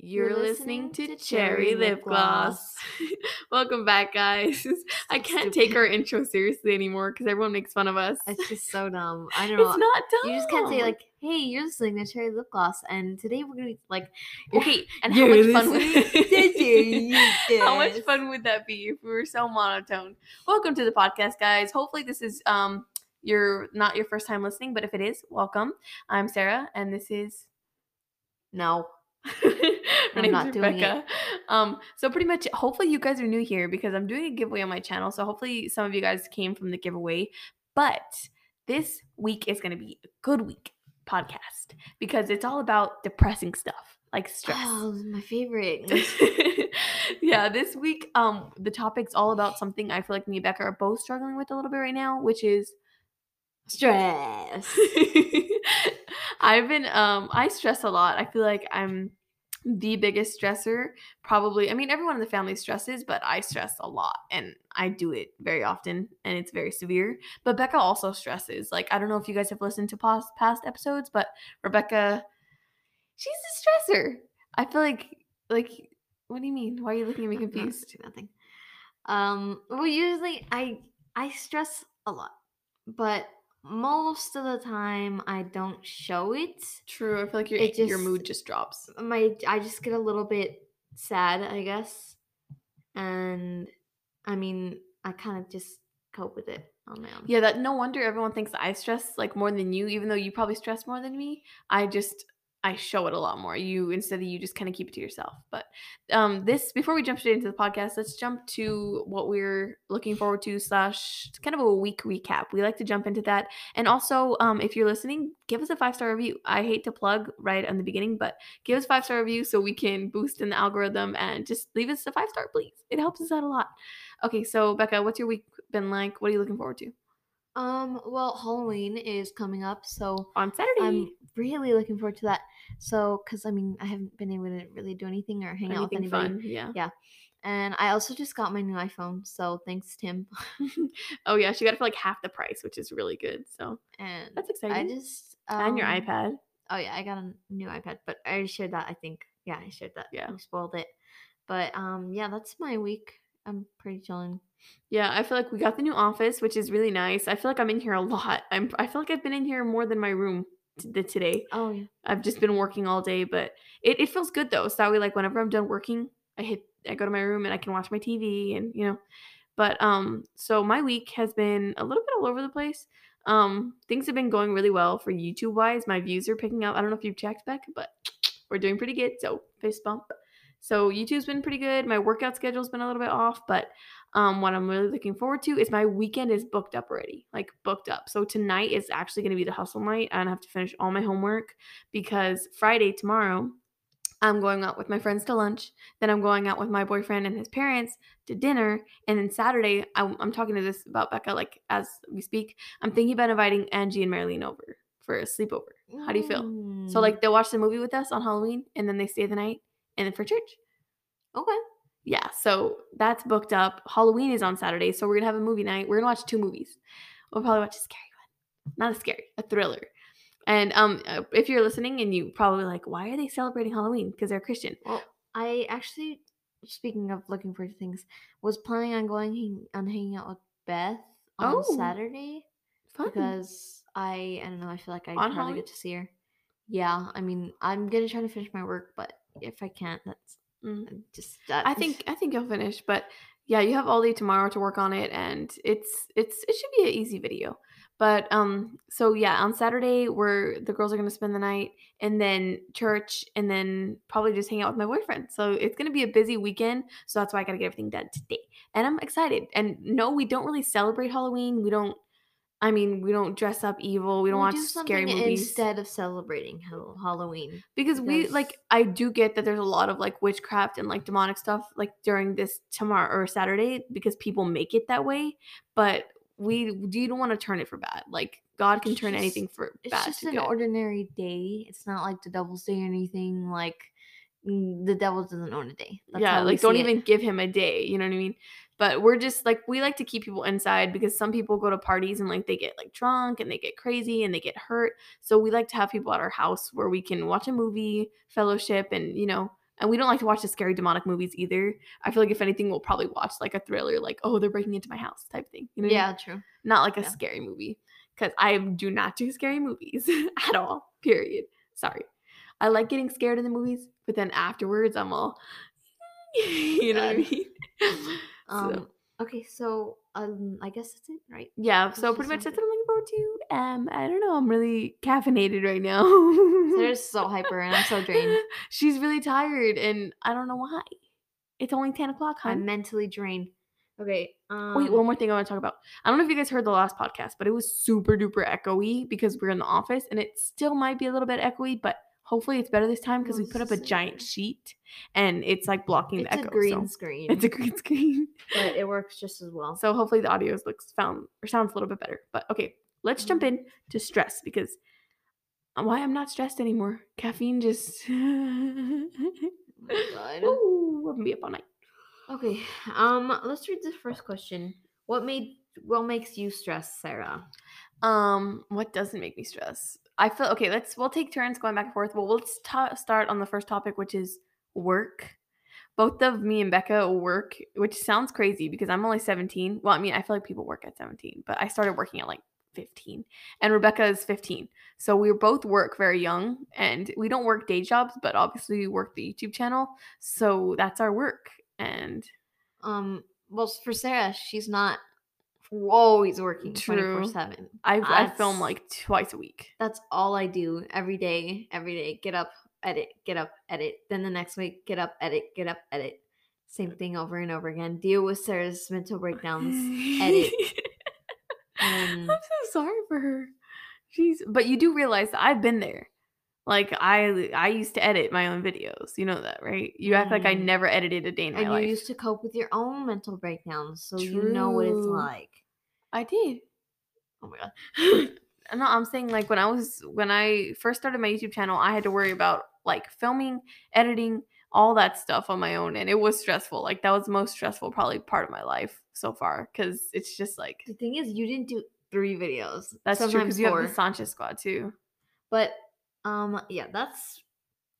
You're listening to Cherry Lip Gloss. Welcome back, guys. I can't take our intro seriously anymore because everyone makes fun of us. It's just so dumb. I don't know. It's not dumb. You just can't say like, "Hey, you're listening to Cherry Lip Gloss," and today we're gonna be like, okay. And how much fun would listening how much fun would that be if we were so monotone? Welcome to the podcast, guys. Hopefully, this is um your not your first time listening, but if it is, welcome. I'm Sarah, and this is No, Her I'm name's not doing it. Rebecca. Um, so pretty much, hopefully you guys are new here because I'm doing a giveaway on my channel. So hopefully some of you guys came from the giveaway. But this week is going to be a good week podcast because it's all about depressing stuff like stress. oh, my favorite. yeah, this week, um, the topic's all about something I feel like me and Becca are both struggling with a little bit right now, which is Stress. I've been um I stress a lot. I feel like I'm the biggest stressor probably. I mean everyone in the family stresses, but I stress a lot and I do it very often and it's very severe. But Becca also stresses. Like I don't know if you guys have listened to past past episodes, but Rebecca she's a stressor. I feel like like what do you mean? Why are you looking at me confused? Nothing. Um. Well, usually I I stress a lot, but most of the time I don't show it. True. I feel like your It your mood just drops. my I just get a little bit sad, I guess. And I mean, I kind of just cope with it on my own. Yeah, that no wonder everyone thinks I stress like more than you, even though you probably stress more than me. I just I show it a lot more. You instead of you just kind of keep it to yourself. But um this before we jump straight into the podcast, let's jump to what we're looking forward to slash kind of a week recap. We like to jump into that. And also, um, if you're listening, give us a five star review. I hate to plug right in the beginning, but give us five star review so we can boost in the algorithm and just leave us a five star, please. It helps us out a lot. Okay, so Becca, what's your week been like? What are you looking forward to? Um, well, Halloween is coming up, so On Saturday. I'm really looking forward to that. So, because I mean, I haven't been able to really do anything or hang out with Anything anybody. fun, yeah. And I also just got my new iPhone, so thanks, Tim. oh yeah, she got it for like half the price, which is really good. So And that's exciting. I just um, and your iPad. Oh yeah, I got a new iPad, but I shared that. I think. Yeah, I shared that. Yeah. we spoiled it. But um, yeah, that's my week. I'm pretty chilling. Yeah, I feel like we got the new office, which is really nice. I feel like I'm in here a lot. I'm I feel like I've been in here more than my room t- today. Oh yeah. I've just been working all day, but it, it feels good though. So that way, like whenever I'm done working, I hit I go to my room and I can watch my TV and you know. But um, so my week has been a little bit all over the place. Um, things have been going really well for YouTube wise. My views are picking up. I don't know if you've checked, Beck, but we're doing pretty good. So fist bump. So YouTube's been pretty good. My workout schedule's been a little bit off, but um, what I'm really looking forward to is my weekend is booked up already, like booked up. So tonight is actually going to be the hustle night, and I have to finish all my homework because Friday tomorrow, I'm going out with my friends to lunch. Then I'm going out with my boyfriend and his parents to dinner, and then Saturday, I'm, I'm talking to this about Becca like as we speak. I'm thinking about inviting Angie and Marilyn over for a sleepover. How do you feel? So Mm, like they'll watch the movie with us on Halloween, and then they stay the night, and then for church. okay. Yeah, so that's booked up. Halloween is on Saturday, so we're gonna have a movie night. We're gonna watch two movies. We'll probably watch a scary one, not a scary, a thriller. And um, uh, if you're listening and you probably like, why are they celebrating Halloween? Because they're Christian. Well, I actually, speaking of looking for things, was planning on going hang, on hanging out with Beth on Oh. Saturday Fun. because I I don't know I feel like I On probably Halloween? get to see her. Yeah, I mean I'm gonna try to finish my work, but if I can't, that's Mm. uh, just that. I think I think you'll finish, but yeah, you have all day tomorrow to work on it, and it's it's it should be an easy video. But um, so yeah, on Saturday, we're the girls are gonna spend the night, and then church, and then probably just hang out with my boyfriend. So it's gonna be a busy weekend. So that's why I gotta get everything done today, and I'm excited. And no, we don't really celebrate Halloween. We don't. I mean, we don't dress up evil. We don't watch do scary movies instead of celebrating Halloween. because we like i do get that there's a lot of like witchcraft and like demonic stuff like during this tomorrow or saturday because people make it that way but we you don't want to turn it for bad like god can It's turn just- anything for It's bad just to an good. ordinary day. It's not like the devil's day or anything. Like the devil doesn't own a day. That's yeah like don't see it. even give him a day you know what i mean but we're just like we like to keep people inside because some people go to parties and like they get like drunk and they get crazy and they get hurt so we like to have people at our house where we can watch a movie fellowship and you know And we don't like to watch the scary demonic movies either. I feel like if anything, we'll probably watch like a thriller, like oh they're breaking into my house type thing. You know? what I mean? Yeah, true. Not like a Yeah. scary movie because I do not do scary movies at all. Period. Sorry. I like getting scared in the movies, but then afterwards I'm all, you know what I mean? Um. so, Okay, so um, I guess that's it, right? yeah. So pretty much that's what I'm looking forward to. Um, I don't know. I'm really caffeinated right now. Sarah's so hyper, and I'm so drained. She's really tired, and I don't know why. It's only ten o'clock, I'm mentally drained. Okay. Um, Wait, one more thing I want to talk about. I don't know if you guys heard the last podcast, but it was super duper echoey because we're in the office, and it still might be a little bit echoey, but hopefully it's better this time because we put up a giant sheet, and it's like blocking It's the a green so- screen, It's a green screen. but it works just as well. So hopefully the audio looks found or sounds a little bit better. But okay, let's jump Mhm. in to stress because why I'm not stressed anymore. Caffeine just Oh. Ooh, I'm be up all night. Okay. Um. Let's read the first question. What made what makes you stress, Sarah? Um, what doesn't make me stress? I feel okay. Let's we'll take turns going back and forth. Well, let's ta- start on the first topic, which is work. Both of me and Becca work, which sounds crazy because I'm only 17. Well, I mean, I feel like people work at 17, but I started working at like 15, and Rebecca is 15. So we both work very young, and we don't work day jobs, but obviously we work the YouTube channel. So that's our work, and Um. Well, for Sarah, she's not always working twenty True. four seven. I I film like twice a week. That's all I do every day. Every day, get up, edit, get up, edit. Then the next week, get up, edit, get up, edit. Same thing over and over again. Deal with Sarah's mental breakdowns. edit. I'm so sorry for her. She's but you do realize that I've been there. Like I I used to edit my own videos. You know that, right? You act like I Mhm. never edited a day in my and you life. used to cope with your own mental breakdowns, so you know what it's True. like. I did. Oh my god. no, I'm saying like when I was when I first started my YouTube channel, I had to worry about like filming, editing, all that stuff on my own, and it was stressful. Like that was the most stressful probably part of my life so far because it's just like The thing is, you didn't do three videos. that's true sometimes because you four. have the Sanchez squad too. But um yeah, that's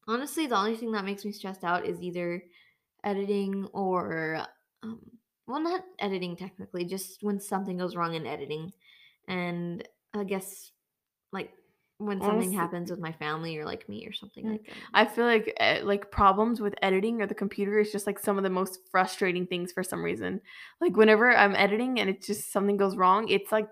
honestly the only thing that makes me stressed out is either editing or um well not editing technically, just when something goes wrong in editing. And I guess like when something Honestly- happens with my family or like me or something Mm. like that. I feel like eh, like problems with editing or the computer is just like some of the most frustrating things for some reason. Like whenever I'm editing and it's just something goes wrong, it's like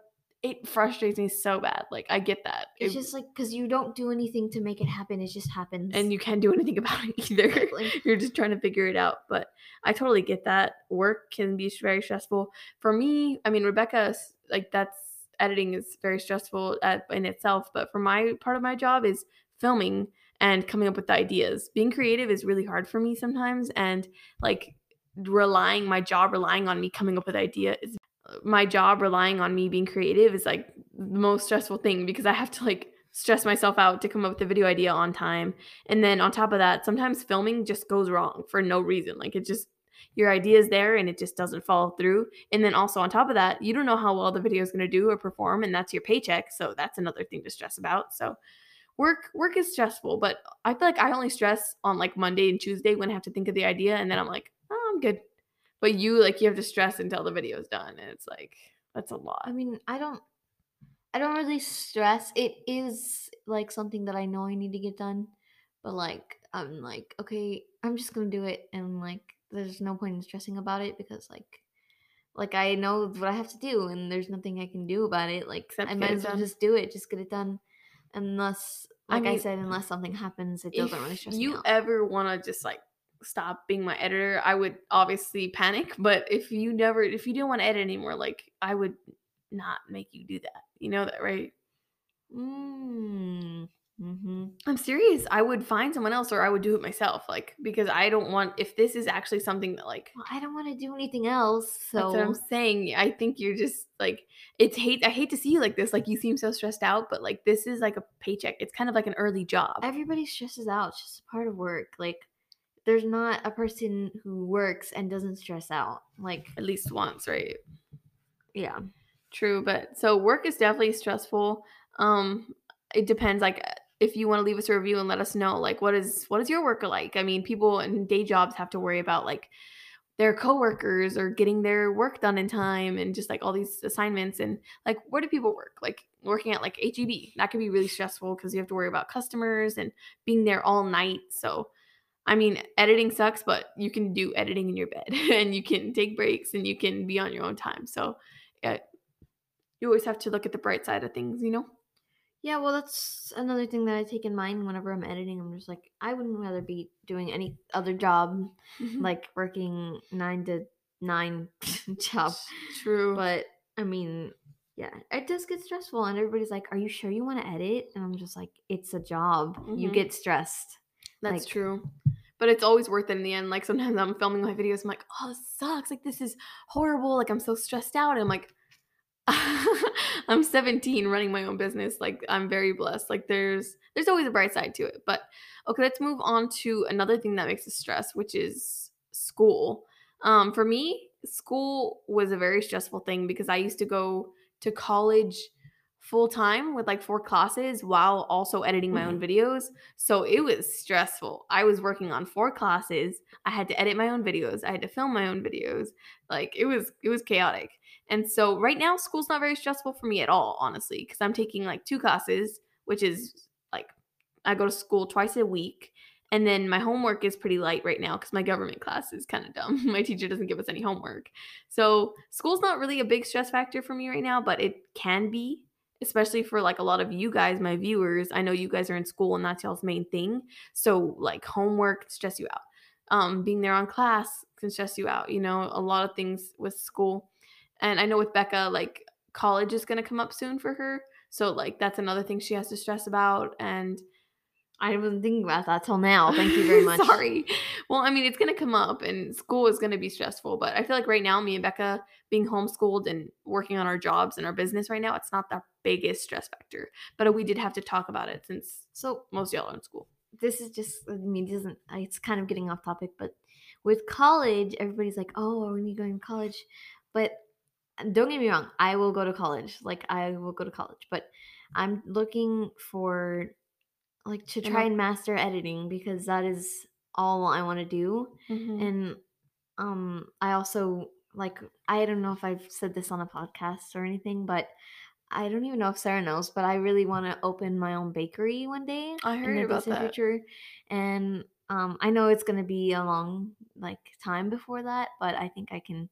it frustrates me so bad. Like I get that. It's It- just like because you don't do anything to make it happen, it just happens. and you can't do anything about it either. Exactly. You're just trying to figure it out. But I totally get that. Work can be very stressful. For me, I mean, Rebecca, like that's editing is very stressful at, in itself. But for my part of my job is filming and coming up with ideas. Being creative is really hard for me sometimes. And like relying, my job relying on me coming up with idea is my job relying on me being creative is like the most stressful thing because I have to like stress myself out to come up with a video idea on time. And then on top of that, sometimes filming just goes wrong for no reason. Like it just your idea is there and it just doesn't follow through. And then also on top of that, you don't know how well the video is going to do or perform, and that's your paycheck. So that's another thing to stress about. So work work is stressful, but I feel like I only stress on like Monday and Tuesday when I have to think of the idea, and then I'm like, oh, I'm good. But you like you have to stress until the video is done, and it's like that's a lot. I mean, I don't I don't really stress. It is like something that I know I need to get done, but like I'm like, okay, I'm just going to do it and like there's no point in stressing about it because like like I know what I have to do and there's nothing I can do about it. Like Except I might as well done. just do it, just get it done. Unless like I, mean, said, unless something happens, it doesn't really stress you me out. ever want to just like stop being my editor, I would obviously panic. But if you never, if you didn't want to edit anymore, like I would not make you do that. You know that, right? Mm. Mm-hmm. I'm serious. I would find someone else or I would do it myself. Like, because I don't want, if this is actually something that, like, Well, I don't want to do anything else. So I'm saying. I think you're just like, it's hate. I hate to see you like this. Like, you seem so stressed out, but like, this is like a paycheck. It's kind of like an early job. everybody stresses out. It's just a part of work. Like, there's not a person who works and doesn't stress out. Like, At least once, right? yeah. True, but so work is definitely stressful. Um, it depends. Like if you want to leave us a review and let us know like what is what is your work like. I mean, people in day jobs have to worry about like their coworkers or getting their work done in time and just like all these assignments and like where do people work like working at like HEB that can be really stressful because you have to worry about customers and being there all night so i mean editing sucks but you can do editing in your bed and you can take breaks and you can be on your own time so yeah, you always have to look at the bright side of things you know Yeah, well, that's another thing that I take in mind whenever I'm editing. I'm just like, I wouldn't rather be doing any other job, Mhm. like working nine to nine job. true But I mean, yeah, it does get stressful, and everybody's like, "Are you sure you want to edit?" And I'm just like, "It's a job. You Mhm. get stressed." That's Like- true. But it's always worth it in the end. Like sometimes I'm filming my videos, I'm like, oh, this sucks. Like this is horrible. Like I'm so stressed out. And I'm like, I'm 17 running my own business. Like I'm very blessed. Like there's there's always a bright side to it. But okay, let's move on to another thing that makes us stress, which is school. Um, for me, school was a very stressful thing because I used to go to college full time with like four classes while also editing my own mm-hmm. videos. So it was stressful. I was working on four classes. I had to edit my own videos. I had to film my own videos. Like it was it was chaotic. And so right now school's not very stressful for me at all, honestly, because I'm taking like two classes, which is like I go to school twice a week. And then my homework is pretty light right now because my government class is kind of dumb. my teacher doesn't give us any homework. So school's not really a big stress factor for me right now, but it can be especially for like a lot of you guys, my viewers. I know you guys are in school and that's y'all's main thing. So like homework stress you out. Um, being there on class can stress you out. You know, a lot of things with school. And I know with Becca, like college is gonna come up soon for her. So like that's another thing she has to stress about. And I wasn't thinking about that till now. Thank you very much. Sorry. Well, I mean, it's going to come up and school is going to be stressful, but I feel like right now, me and Becca being homeschooled and working on our jobs and our business right now, it's not the biggest stress factor. But we did have to talk about it since So most of y'all are in school. this is just I mean, this isn't it's kind of getting off topic, but with college, everybody's like, "Oh, when are you going to college?" But don't get me wrong, I will go to college. Like I will go to college, but I'm looking for like to try know- and master editing because that is all I want to do. Mm-hmm. And um I also like I don't know if I've said this on a podcast or anything, but I don't even know if Sarah knows, but I really want to open my own bakery one day I in heard the about that. future. And um I know it's gonna be a long like time before that, but I think I can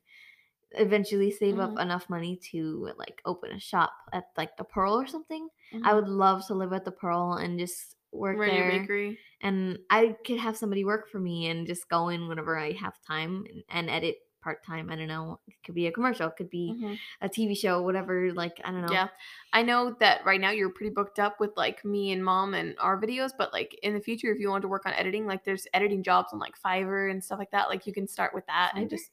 eventually save up Mhm. enough money to like open a shop at like the Pearl or something. I Mhm. would love to live at the Pearl and just work Run your there bakery. and I could have somebody work for me and just go in whenever I have time and, and edit part time. I don't know. It could be a commercial, it could be Mhm. a TV show, whatever. Like I don't know. Yeah. I know that right now you're pretty booked up with like me and mom and our videos, but like in the future, if you want to work on editing, like there's editing jobs on like Fiverr and stuff like that. Like you can start with that and just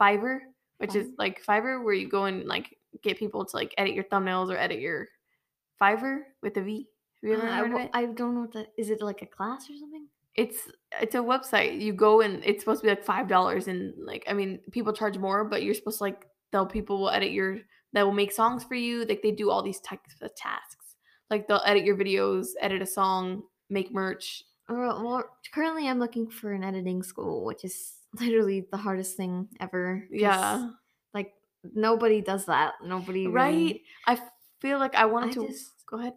Fiverr, which is like Fiverr, where you go and like get people to like edit your thumbnails or edit your Fiverr with a V. Have you Uh, ever I, of it? I don't know what that is. It like a class or something? It's it's a website. You go and it's supposed to be like five dollars, and like I mean, people charge more, but you're supposed to like they'll people will edit your that will make songs for you. Like they do all these types of tasks. Like they'll edit your videos, edit a song, make merch. Well, currently I'm looking for an editing school, which is literally the hardest thing ever. Yeah, Like nobody does that. Nobody really- right. I feel like I wanted I to just- go ahead.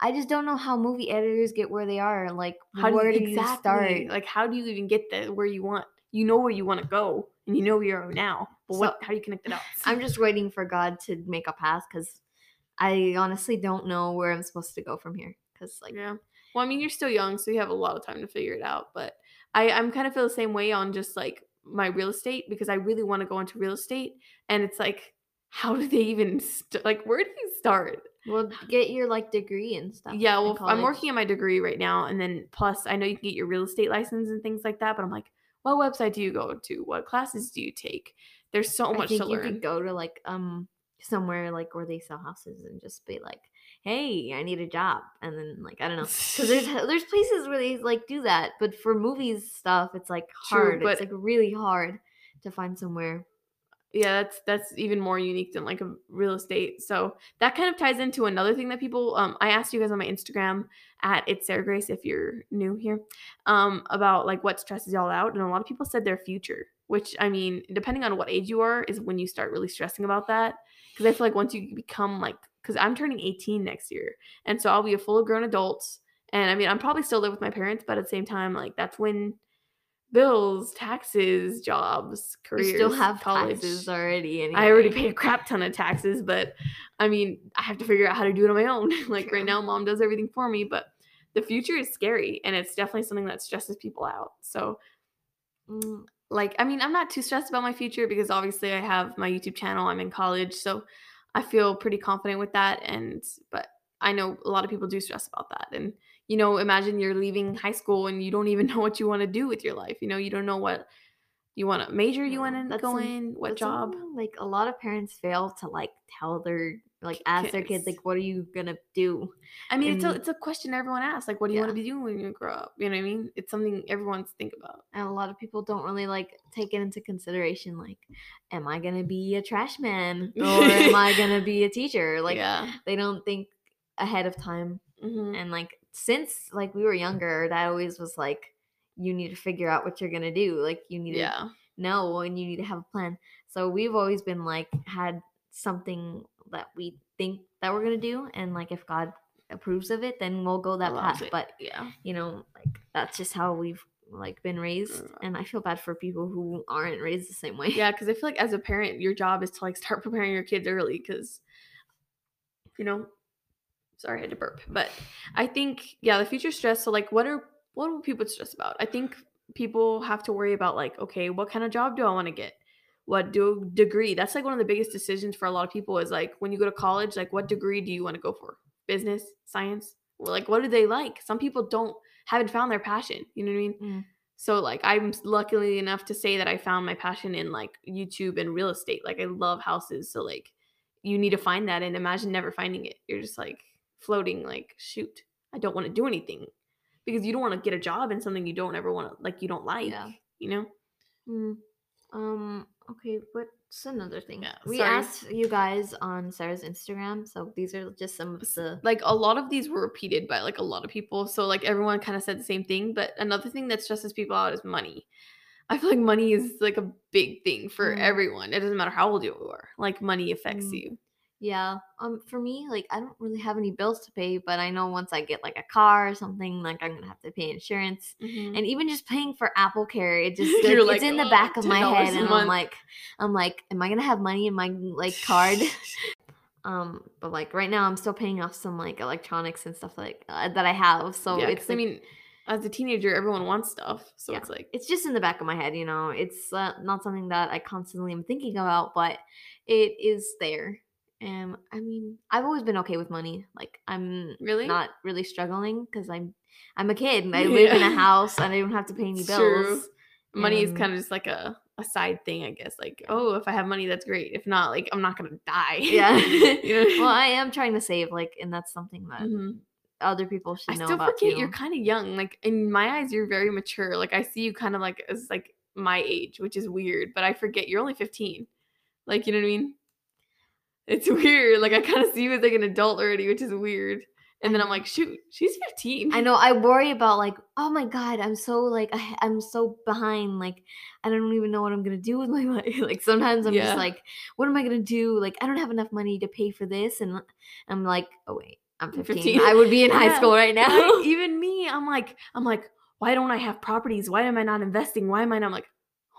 I just don't know how movie editors get where they are. Like, How where do do you you start? like? How do you even get there where you want? You know where you want to go, and you know where you are now. But what? So, How do you connect the dots? I'm just waiting for God to make a path because I honestly don't know where I'm supposed to go from here. Because like, Yeah. Well, I mean, you're still young, so you have a lot of time to figure it out. But I, I'm kind of feel the same way on just like my real estate because I really want to go into real estate, and it's like, how do they even st- like? Where do you start? Well, get your like degree and stuff. Yeah, well, I'm working on my degree right now, and then plus I know you can get your real estate license and things like that. But I'm like, what website do you go to? What classes do you take? There's so I much think to you learn. could go to like um somewhere like where they sell houses and just be like, "Hey, I need a job," and then like I don't know, because there's there's places where they like do that, but for movies stuff, it's like True, hard. but- it's like really hard to find somewhere. Yeah, that's that's even more unique than like a real estate. So that kind of ties into another thing that people um I asked you guys on my Instagram at it's Sarah Grace if you're new here, um, about like what stresses y'all out. And a lot of people said their future, which I mean, depending on what age you are, is when you start really stressing about that. Because I feel like once you become like because I'm turning 18 next year. And so I'll be a full grown adult. And I mean, I'm probably still live with my parents, but at the same time, like that's when bills, taxes, jobs, careers. You still have college. taxes already. Anyway. I already pay a crap ton of taxes, but I mean, I have to figure out how to do it on my own. like True. right now, mom does everything for me, but the future is scary and it's definitely something that stresses people out. So, Mm, like, I mean, I'm not too stressed about my future because obviously I have my YouTube channel, I'm in college, so I feel pretty confident with that. And, but I know a lot of people do stress about that. And, you know, imagine you're leaving high school and you don't even know what you want to do with your life. You know, you don't know what you want to major you want to go in, what job. something, Like a lot of parents fail to like tell their like ask their kids kids. like, what are you gonna do? I mean, it's a it's a question everyone asks. Like, what do you want to be doing when you grow up? You know what I mean? It's something everyone's think about. And a lot of people don't really like take it into consideration. Like, am I gonna be a trash man or am I gonna be a teacher? Like, yeah, they don't think ahead of time. hmm And like since like we were younger, that always was like, you need to figure out what you're gonna do. Like, you need to know and you need to have a plan. So we've always been like had something that we think that we're gonna do, and like if God approves of it, then we'll go that path. it. But yeah. you know, like that's just how we've like been raised, and I feel bad for people who aren't raised the same way. Yeah, because I feel like as a parent, your job is to like start preparing your kids early because, you know, sorry, I had to burp. But I think, yeah, the future stress. So, like, what are what will people stress about? I think people have to worry about like, okay, what kind of job do I want to get? What do degree? That's like one of the biggest decisions for a lot of people is like when you go to college, like what degree do you want to go for? Business, science? Like what do they like? Some people don't haven't found their passion. You know what I mean? Mm. So like I'm luckily enough to say that I found my passion in like YouTube and real estate. Like I love houses. So like you need to find that and imagine never finding it. You're just like floating like shoot. I don't want to do anything. Because you don't want to get a job in something you don't ever want to like you don't like, Yeah. you know? Mm. Um. Okay. What's another thing? Yeah, we sorry. asked you guys on Sarah's Instagram, so these are just some of the. Like a lot of these were repeated by like a lot of people. So like everyone kind of said the same thing, but another thing that stresses people out is money. I feel like money is like a big thing for Mm. everyone. It doesn't matter how old you are. Like money affects Mm. you. Yeah. Um. For me, like I don't really have any bills to pay, but I know once I get like a car or something, like I'm gonna have to pay insurance. Mhm. and even just paying for Apple Care, it just like, it's like, in the "Oh, back of my head, and month." I'm like, I'm like, am I gonna have money in my like card? um, but like right now, I'm still paying off some like electronics and stuff like uh, that I have. So yeah, it's 'cause I mean, as a teenager, everyone wants stuff, so Yeah. it's like it's just in the back of my head, you know. It's uh, not something that I constantly am thinking about, but it is there. And I mean, I've always been okay with money. Like I'm really not really struggling because I'm I'm a kid and I live in a house and I don't have to pay any bills. true. Money is kind of just like a, a side thing, I guess. Like, oh, if I have money, that's great. If not, like, I'm not gonna die. Yeah. you know. well, I am trying to save, like, and that's something that Mhm. other people should I know still about forget too. you're kind of young. Like in my eyes, you're very mature. Like I see you kind of like as like my age, which is weird. But I forget you're only 15. Like you know what I mean? It's weird. Like I kind of see you as like an adult already, which is weird. And then I'm like, shoot, she's 15. I know. I worry about like, oh my god, I'm so like, I, I'm so behind. Like, I don't even know what I'm gonna do with my life. Like sometimes I'm Yeah. just like, what am I gonna do? Like, I don't have enough money to pay for this, and I'm like, oh wait, I'm 15. 15. I would be in high school right now. Even me, I'm like, I'm like, why don't I have properties? Why am I not investing? Why am I not? I'm like,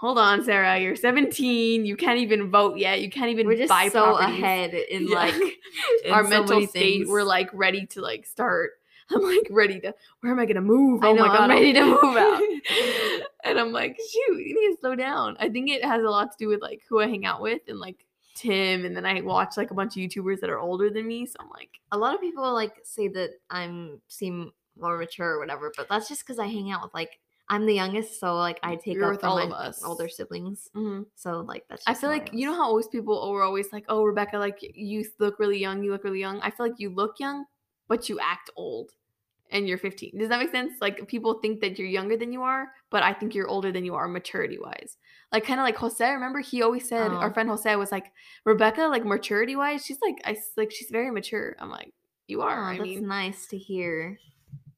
hold on, Sarah, you're 17. You can't even vote yet. You can't even We're just buy so properties. ahead in Yeah. like in our so mental state. We're like ready to like start. I'm like ready to. Where am I gonna move? I oh know, my I'm ready to move out. and I'm like, shoot, you need to slow down. I think it has a lot to do with like who I hang out with and like Tim, and then I watch like a bunch of YouTubers that are older than me. So I'm like, a lot of people like say that I'm seem more mature or whatever, but that's just because I hang out with like I'm the youngest, so like I take You're up with all my of us. older siblings. mhm. So like that's. I feel like you know how always people were always like, oh Rebecca, like you look really young, you look really young. I feel like you look young, but you act old. and you're 15. Does that make sense? Like people think that you're younger than you are, but I think you're older than you are maturity wise. Like kind of like Jose. Remember he always said Oh. our friend Jose was like Rebecca, like maturity wise, she's like I like she's very mature. I'm like you are. Oh, I that's mean, nice to hear.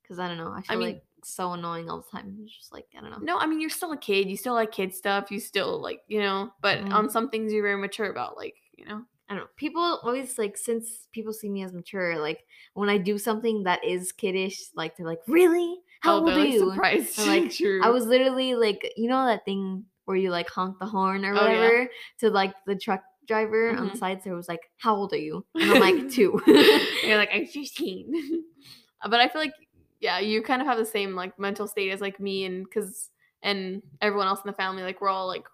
Because I don't know. I feel mean- like so annoying all the time. It's just like, I don't know. no, I mean you're still a kid. You still like kid stuff. You still like you know, but Mhm. on some things you're very mature about. Like you know. I don't know. People always like since people see me as mature, like when I do something that is kiddish, like they're like, "Really? How old they're are like you?" surprised. I'm like, True. I was literally like, you know that thing where you like honk the horn or Oh, yeah. whatever to like the truck driver on the Mhm. side. So it was like, "How old are you?" And I'm like, two. you're like I'm 15. but I feel like yeah, you kind of have the same like mental state as like me and cuz and everyone else in the family like we're all like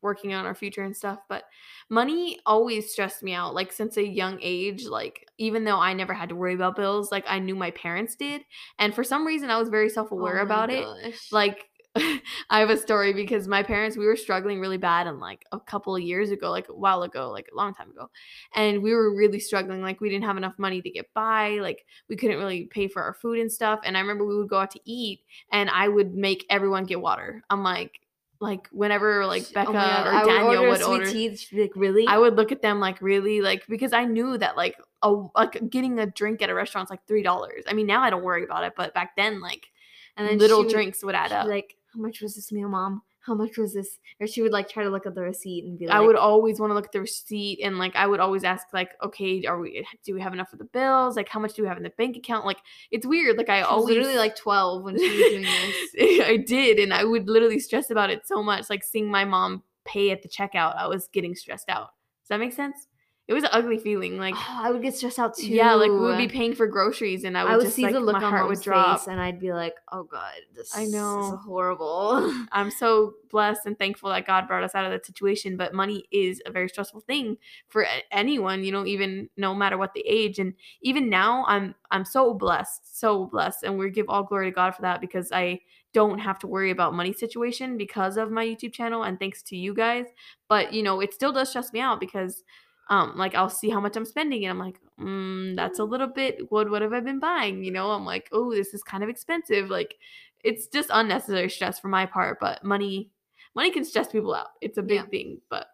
working on our future and stuff, but money always stressed me out like since a young age like even though I never had to worry about bills, like I knew my parents did, and for some reason I was very self-aware Oh about it like I have a story because my parents we were struggling really bad and like a couple of years ago, like a while ago, like a long time ago. And we were really struggling like we didn't have enough money to get by, like we couldn't really pay for our food and stuff. And I remember we would go out to eat and I would make everyone get water. I'm like like whenever like oh Becca oh God, or I Daniel order a would sweet order tea. Like, "Really?" I would look at them like really like because I knew that like a like getting a drink at a restaurant's like three dollars. I mean now I don't worry about it, but back then like and then little would- drinks would add up. like, "How much was this meal, mom? How much was this?" Or she would like try to look at the receipt and be like, I would always want to look at the receipt and like I would always ask like, okay, are we do we have enough for the bills? Like how much do we have in the bank account? Like it's weird. Like I She was always literally like twelve when she was doing this. I did, and I would literally stress about it so much. Like seeing my mom pay at the checkout, I was getting stressed out. Does that make sense? It was an ugly feeling. Like ah, I would get stressed out too. yeah, like we would be paying for groceries, and I would, I would just see like the look my on heart would drop. face, and I'd be like, "Oh God, this I is know. horrible." I'm so blessed and thankful that God brought us out of that situation. But money is a very stressful thing for anyone, you know, even no matter what the age. And even now, I'm I'm so blessed, so blessed, and we give all glory to God for that because I don't have to worry about money situation because of my YouTube channel and thanks to you guys. But you know, it still does stress me out because. Um, like I'll see how much I'm spending, and I'm like, mm, that's a little bit. What what have I been buying? You know, I'm like, oh, this is kind of expensive. Like, it's just unnecessary stress for my part but money money can stress people out it's a big Yeah. thing but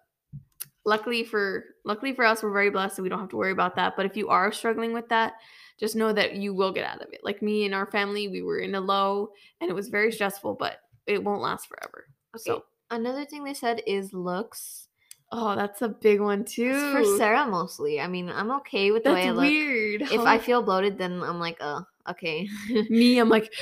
luckily for luckily for us we're very blessed and we don't have to worry about that but if you are struggling with that just know that you will get out of it like me and our family we were in a low and it was very stressful but it won't last forever Okay. so Another thing they said is looks. Oh that's a big one too It's for Sarah mostly. I mean, I'm okay with the that's way I look. weird If I feel bloated, then I'm like, "Oh, okay." me i'm like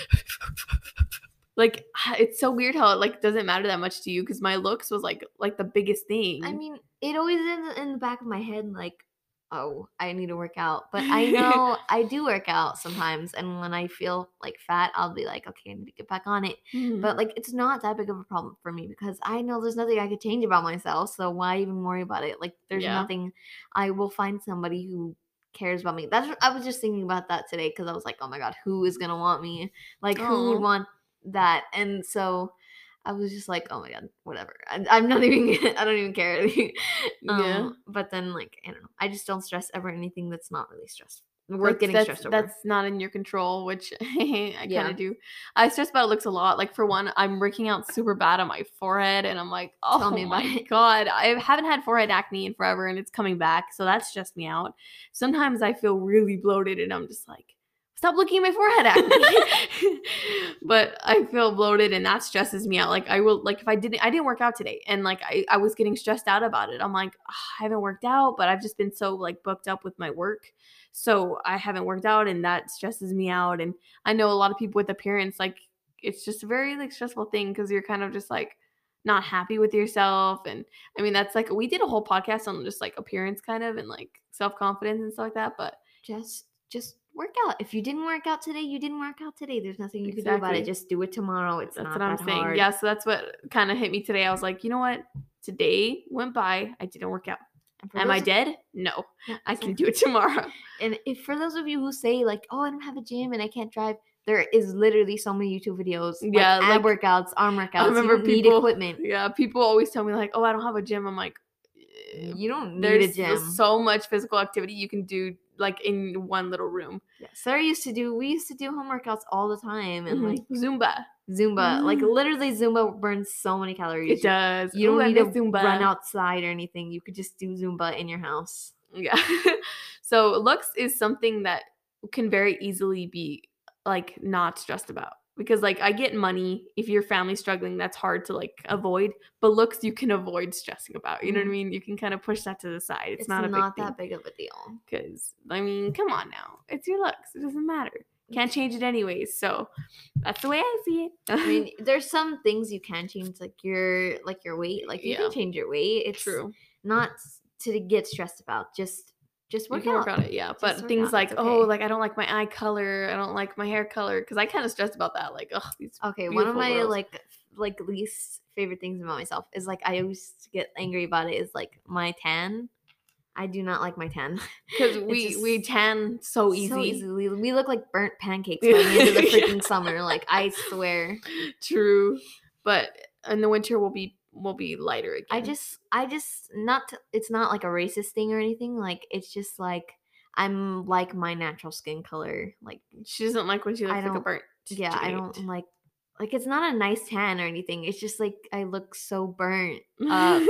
like it's so weird how it like doesn't matter that much to you because my looks was like like the biggest thing I mean, it always is in the back of my head, like, oh, I need to work out. But I know I do work out sometimes. And when I feel like fat, I'll be like, okay, I need to get back on it. Hmm. But like, it's not that big of a problem for me because I know there's nothing I could change about myself. So why even worry about it? Like, there's Yeah. nothing. I will find somebody who cares about me. That's I was just thinking about that today because I was like, oh my god, who is gonna want me? Like, who would want that? And so. I was just like, oh my god, whatever. I, I'm not even. I don't even care. um, Yeah. But then, like, I don't know. I just don't stress over anything that's not really stressful. Worth That's- getting that's, stressed over. That's not in your control, which I kind of Yeah. do. I stress about looks a lot. Like for one, I'm breaking out super bad on my forehead, and I'm like, oh Tell me my it. god, I haven't had forehead acne in forever, and it's coming back, so that's stressed me out. Sometimes I feel really bloated, and I'm just like, stop looking at my forehead acne. but I feel bloated, and that stresses me out. Like I will, like if I didn't, I didn't work out today, and like I, I was getting stressed out about it. I'm like, "Ah, I haven't worked out, but I've just been so like booked up with my work so I haven't worked out and that stresses me out. And I know a lot of people with appearance, like it's just a very like stressful thing because you're kind of just like not happy with yourself. And I mean that's like we did a whole podcast on just like appearance kind of and like self-confidence and stuff like that. But just just work out. If you didn't work out today, you didn't work out today. There's nothing you can do about it. Just do it tomorrow. It's that's what I'm saying. hard. Yeah, so that's what kind of hit me today. I was like, you know what? Today went by. I didn't work out. Am I dead? No. Yeah, I can do it tomorrow. And if for those of you who say like, "Oh, I don't have a gym and I can't drive," there is literally so many YouTube videos. Yeah, ab like, workouts, arm workouts. I remember you don't need people- equipment. Yeah, people always tell me like, "Oh, I don't have a gym." I'm like, "Eh, You don't need a gym. so much physical activity you can do like in one little room. Yes. Sarah used to do. We used to do home workouts all the time, and Mhm. like Zumba. Zumba. Like Mm. literally, Zumba burns so many calories. It does. You don't I need to Zumba. run outside or anything. You could just do Zumba in your house. Yeah. so looks is something that can very easily be like not stressed about because like I get money if your family's struggling that's hard to like avoid but looks you can avoid stressing about you know what I Mhm. mean you can kind of push that to the side it's, It's, not a not big that thing big of a deal. because I mean come on now it's your looks it doesn't matter can't change it anyways so that's the way I see it I mean, there's some things you can change, like your like your weight. Like you Yeah. can change your weight. It's true not to get stressed about. Just just work work on it yeah Just but things like it's oh like I don't like my eye color I don't like my hair color because I kind of stressed about that like oh these Okay, one of my girls. like like least favorite things about myself is like I always get angry about it is like my tan. I do not like my tan. because we we tan so easy. So easily. We look like burnt pancakes by the end of the freaking summer. Like I swear. True, but in the winter we'll be we'll be lighter again. I just I just not it's not like a racist thing or anything. Like it's just like I'm like my natural skin color. Like she doesn't like when she looks like a burnt. yeah, I don't like like it's not a nice tan or anything. It's just like I look so burnt. Uh,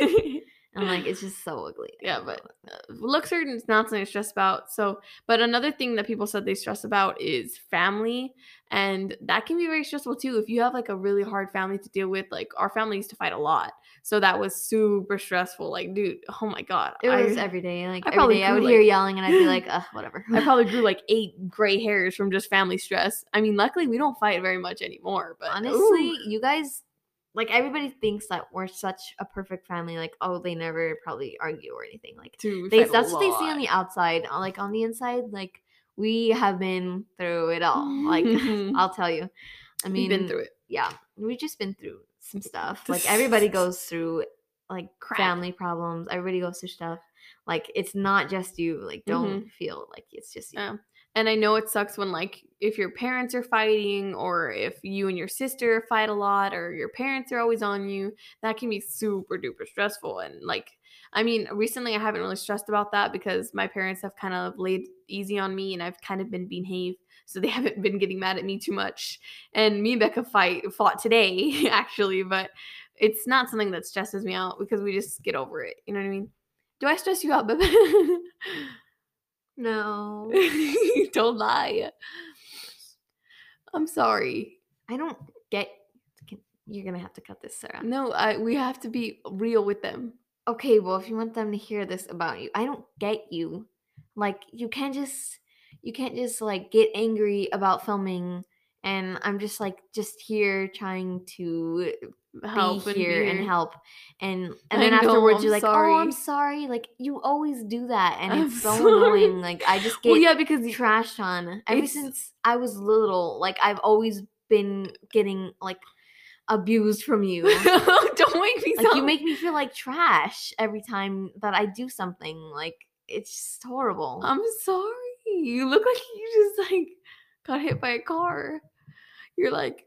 And like it's just so ugly. Yeah, but uh, looks are not something to stress about. So, but another thing that people said they stress about is family, and that can be very stressful too. If you have like a really hard family to deal with, like our family used to fight a lot, so that was super stressful. Like, dude, oh my god, it was I, every day. Like I every probably I would hear yelling and I'd be like, ugh, whatever. I probably grew like eight gray hairs from just family stress. I mean, luckily we don't fight very much anymore. But honestly, ooh. you guys like everybody thinks that we're such a perfect family. Like, oh, they never probably argue or anything. Like Dude, they that's what they see on the outside. Uh, Like on the inside, like we have been through it all. Like I'll tell you. I mean, We've been through it. yeah, we've just been through some stuff. Like everybody goes through like Crap. family problems. Everybody goes through stuff. Like it's not just you. Like don't feel like it's just you. Mm-hmm. Yeah. And I know it sucks when like if your parents are fighting or if you and your sister fight a lot or your parents are always on you, that can be super duper stressful. And like I mean, recently I haven't really stressed about that because my parents have kind of laid easy on me and I've kind of been behaved. So they haven't been getting mad at me too much. And me and Becca fight fought today, actually, but it's not something that stresses me out because we just get over it. You know what I mean? Do I stress you out, Bebe? No, Don't lie. I'm sorry. I don't get. You're gonna have to cut this, Sarah. No, I we have to be real with them. Okay, well, if you want them to hear this about you, I don't get you. Like, you can't just, you can't just like get angry about filming, and I'm just like just here trying to Help be and here and here. help, and and then afterwards you're like, oh, I'm sorry." sorry. Like you always do that, and I'm it's so sorry. annoying. Like I just get Well, yeah, because you- trashed on ever since I was little. Like I've always been getting like abused from you. don't make me like sound you make me feel like trash every time that I do something. Like it's just horrible. I'm sorry. You look like you just like got hit by a car. You're like,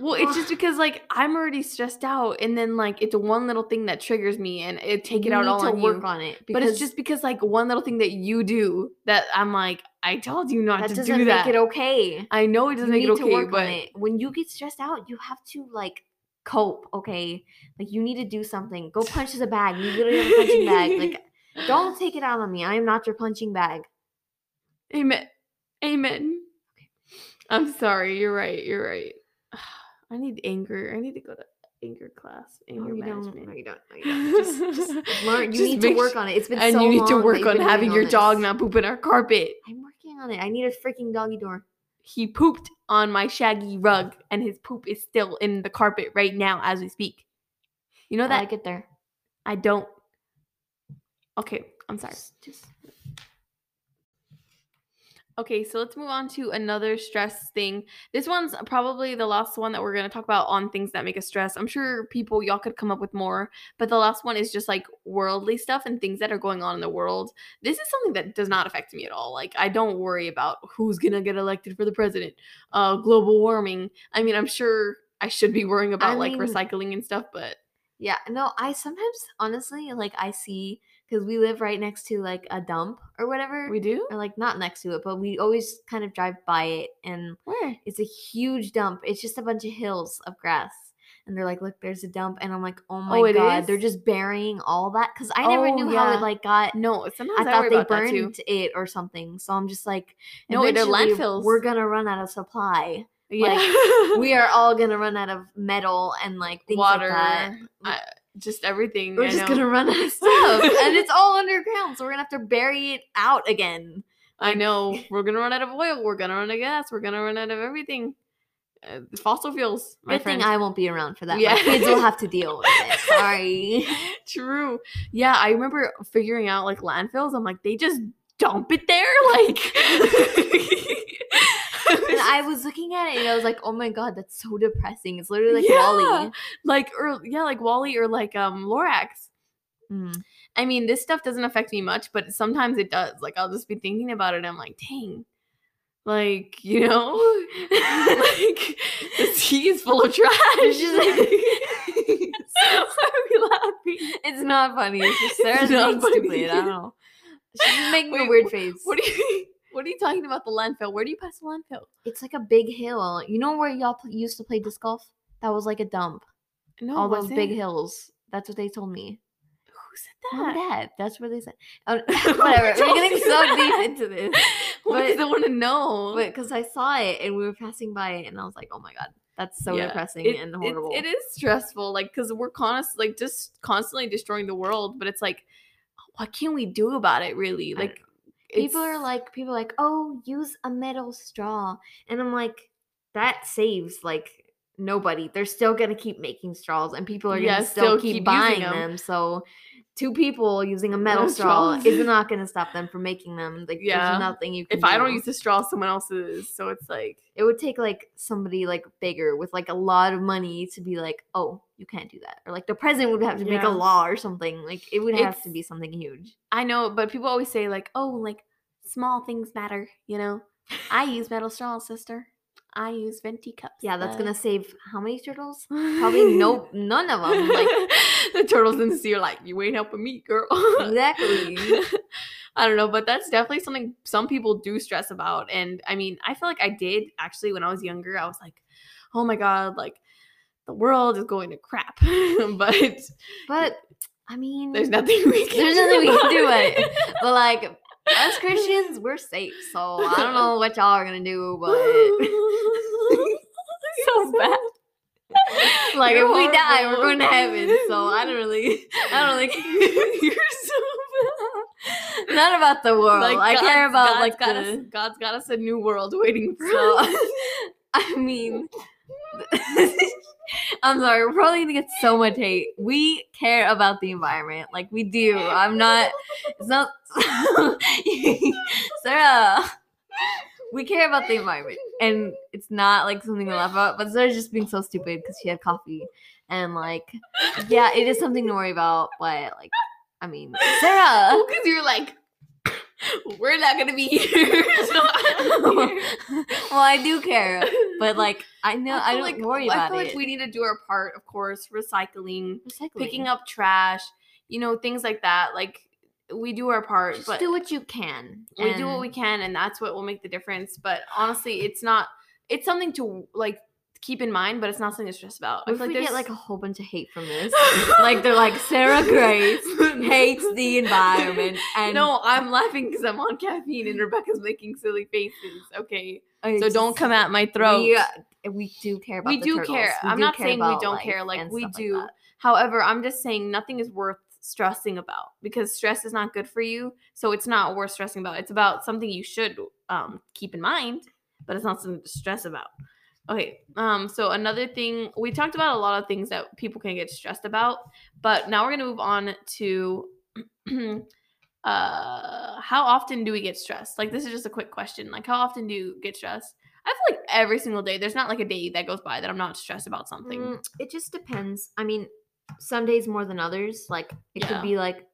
well, it's just because like I'm already stressed out, and then like it's one little thing that triggers me, and it take it You out all to on work you. on it. but it's just because like one little thing that you do that I'm like, I told you not that to doesn't do make that. it okay. I know it doesn't make need it okay, to work but on it. When you get stressed out, you have to like cope. Okay, like you need to do something. Go punch the bag. You literally have a punching bag. Like don't take it out on me. I am not your punching bag. Amen. Amen. I'm sorry. You're right. You're right. I need anger. I need to go to anger class. Anger No, you don't. management. No, you don't. No, you don't. Just, just learn. You Just need to work on it. It's been so long. and so you need to work on having your dog not poop in our carpet. I'm working on it. I need a freaking doggy door. He pooped on my shaggy rug, and his poop is still in the carpet right now as we speak. You know that I get there. I don't. Okay, I'm sorry. Just, just Okay, so let's move on to another stress thing. This one's probably the last one that we're going to talk about on things that make us stress. I'm sure people, y'all could come up with more, but the last one is just like worldly stuff and things that are going on in the world. This is something that does not affect me at all. Like, I don't worry about who's going to get elected for the president, uh, global warming. I mean, I'm sure I should be worrying about like mean- recycling and stuff, but yeah. No, I sometimes honestly like I see because we live right next to like a dump or whatever. We do? or like not next to it, but we always kind of drive by it, and Where? it's a huge dump. It's just a bunch of hills of grass. And they're like, look, there's a dump. And I'm like, oh, oh my Oh, God, is? they're just burying all that. Cause I never Oh, knew how yeah. it like got No, sometimes I I, thought worry they about that too. burned it or something. So I'm just like, No, they're landfills. We're gonna run out of supply. Yeah. we are all gonna run out of metal and like things water, like that. I- just everything. We're I just know. gonna run out of stuff, and it's all underground. So we're gonna have to bury it out again. I know. We're gonna run out of oil. We're gonna run out of gas. We're gonna run out of everything. Uh, fossil fuels, my Good friend. thing I won't be around for that. Yeah. My kids will have to deal with it. Sorry. True. Yeah, I remember figuring out like landfills. I'm like, they just dump it there, like. And I was looking at it and I was like, oh my god, that's so depressing. It's literally like Yeah. WALL-E. like or yeah, like WALL-E or like um Lorax. Mm. I mean, this stuff doesn't affect me much, but sometimes it does. Like I'll just be thinking about it. And I'm like, dang. Like, you know, like the sea is full of trash. It's just like, why are we laughing? It's not funny. It's just Sarah's being funny. stupid. I don't know. She's making a weird face. What are you what are you talking about the landfill? Where do you pass the landfill? It's like a big hill. You know where y'all pl- used to play disc golf? That was like a dump. No, All those big hills. That's what they told me. Who said that? dad. That's where they said. Oh, whatever. We're getting so deep into this. Why But- I want to know? But because I saw it and we were passing by it, and I was like, oh my god, that's so Yeah, depressing It- and it- horrible. it is stressful, like because we're const like just constantly destroying the world. But it's like, what can we do about it? Really, like people are like people are like oh use a metal straw and i'm like that saves like nobody they're still gonna keep making straws and people are gonna still, still keep, keep buying 'em. them so two people using a metal Metal straw straws. is not gonna stop them from making them like Yeah. there's nothing you can if I don't use the straw, someone else is. So it's like, it would take like somebody like bigger with like a lot of money to be like oh you can't do that or like the president would have to make a law or something like it would have to be something huge I know, but people always say like, oh, like small things matter. You know, I use metal straws, sister. I use venti cups. yeah that's but- gonna save how many turtles probably no none of them like the turtles in the sea are like, you ain't helping me, girl. Exactly. I don't know, but that's definitely something some people do stress about. And I mean, I feel like I did actually when I was younger. I was like, oh my God, like the world is going to crap. but But I mean, there's nothing we can There's nothing we can do it. but like us Christians, we're safe. So I don't know what y'all are gonna do, but so bad. Like You're if we die, we're going to heaven. So I don't really, I don't really. You're so bad. Not about the world. Like I care about God's like got the. us, God's got us a new world waiting for So us. I mean, I'm sorry. We're probably gonna get so much hate. We care about the environment, like we do. I'm not. It's not. Sarah. We care about the environment, and it's not like something to laugh about. But Sarah's just being so stupid because she had coffee, and like, yeah, it is something to worry about. But like, I mean, Sarah. because you're like, we're not gonna be here. so I don't well, I do care, but like, I know I, feel don't like, worry I about feel it. like we need to do our part, of course, recycling, Recycling. picking up trash, you know, things like that. Like we do our part, Just but do what you can. we do what we can, and that's what will make the difference. But honestly, it's not. It's something to like keep in mind, but it's not something to stress about. What if feel we get like a whole bunch of hate from this? like they're like Sarah Grace hates the environment, and no, I'm laughing because I'm on caffeine and Rebecca's making silly faces. Okay, I so just- don't come at my throat. We, uh, we do care about. we do turtles. care. We I'm do not care saying we don't care. Like we do. that. However, I'm just saying nothing is worth stressing about because stress is not good for you. So it's not worth stressing about. It's about something you should um, keep in mind, but it's not something to stress about. Okay. Um. So another thing we talked about a lot of things that people can get stressed about, but now we're gonna move on to. uh how often do we get stressed like this is just a quick question like how often do you get stressed i feel like every single day there's not like a day that goes by that i'm not stressed about something Mm, it just depends. I mean, some days more than others. Like it Yeah. could be like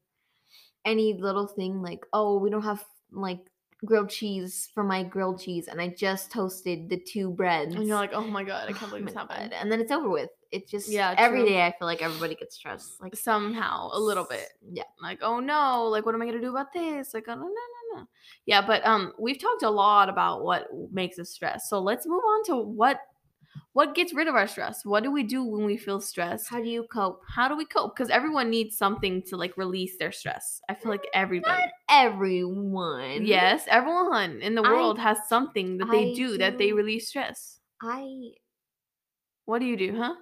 any little thing, like oh, we don't have like grilled cheese for my grilled cheese and I just toasted the two breads. And you're like, oh my god, I can't Oh believe my this happened. And then it's over with. It just Yeah, every true. day I feel like everybody gets stressed. Like Somehow, a little bit. Yeah. Like, oh no, like what am I gonna do about this? Like, oh no, no, no, no. Yeah, but um, we've talked a lot about what makes us stress. So let's move on to what what gets rid of our stress. What do we do when we feel stressed? How do you cope? How do we cope? Because everyone needs something to like release their stress. I feel like everybody. Not Everyone. Yes, everyone in the I- world has something that they I do, that they release stress. I What do you do, huh?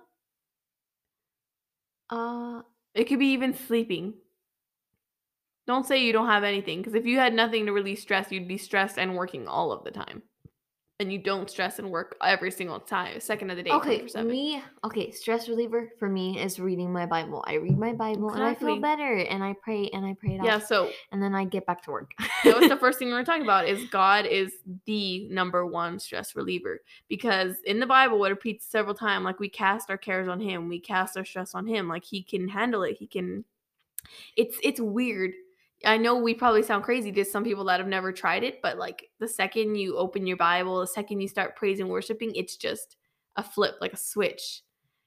uh It could be even sleeping. Don't say you don't have anything, because if you had nothing to release stress, you'd be stressed and working all of the time. And you don't stress and work every single time, second of the day. okay, me okay, stress reliever for me is reading my Bible. I read my Bible and I feel better and I pray and I pray it Yeah, off so and then I get back to work. that was the first thing we were talking about is God is the number one stress reliever because in the Bible it repeats several times like we cast our cares on him, we cast our stress on him, like he can handle it. He can it's it's weird. I know we probably sound crazy to some people that have never tried it, but like the second you open your Bible, the second you start praising worshiping, it's just a flip, like a switch.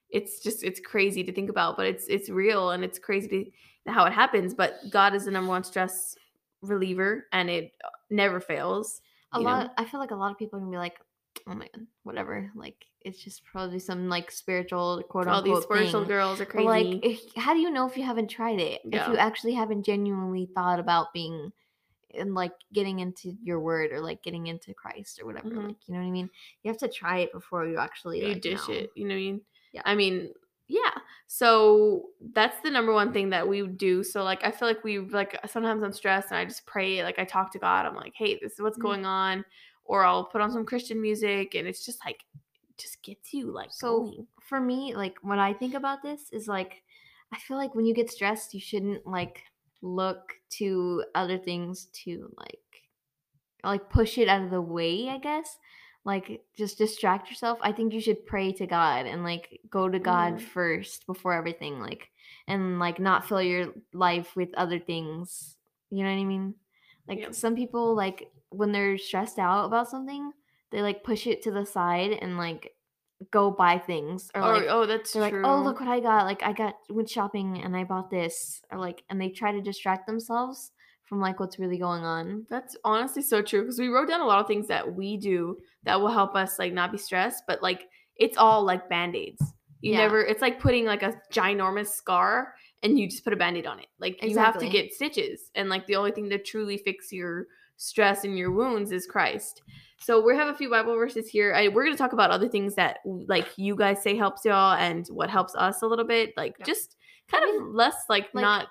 It's just it's crazy to think about, but it's it's real and it's crazy to, how it happens. But God is the number one stress reliever, and it uh, never fails. a you know? lot I feel like a lot of people are gonna be like, oh my god, whatever. Like it's just probably some like spiritual quote All unquote All these spiritual thing. girls are But crazy. like, if, how do you know if you haven't tried it? If you actually haven't genuinely thought about being and like getting into your word or like getting into Christ or whatever, Mhm. like you know what I mean? You have to try it before you actually you like, dish know. it. You know what I mean? Yeah. I mean, yeah. So that's the number one thing that we do. So like I feel like we like sometimes I'm stressed and I just pray, like I talk to God. I'm like, hey, this is what's Mhm. going on. Or I'll put on some Christian music and it's just like just gets you like So going. for me, like when I think about this is like I feel like when you get stressed, you shouldn't like look to other things to like like push it out of the way, I guess. Like just distract yourself. I think you should pray to God and like go to God Mhm. first before everything like and like not fill your life with other things. You know what I mean? Like Yeah. some people like when they're stressed out about something, they like push it to the side and like go buy things or like oh, oh that's they're true. like, oh look what I got! Like I got went shopping and I bought this, or like, and they try to distract themselves from like what's really going on. That's honestly so true because we wrote down a lot of things that we do that will help us like not be stressed, but like it's all like band-aids. You Yeah. never it's like putting like a ginormous scar and you just put a band-aid on it. Like you have to get stitches and like the only thing to truly fix your stress and your wounds is Christ. So we have a few Bible verses here. I, we're going to talk about other things that like you guys say helps y'all and what helps us a little bit. Like Yeah. just kind I of less like, like, not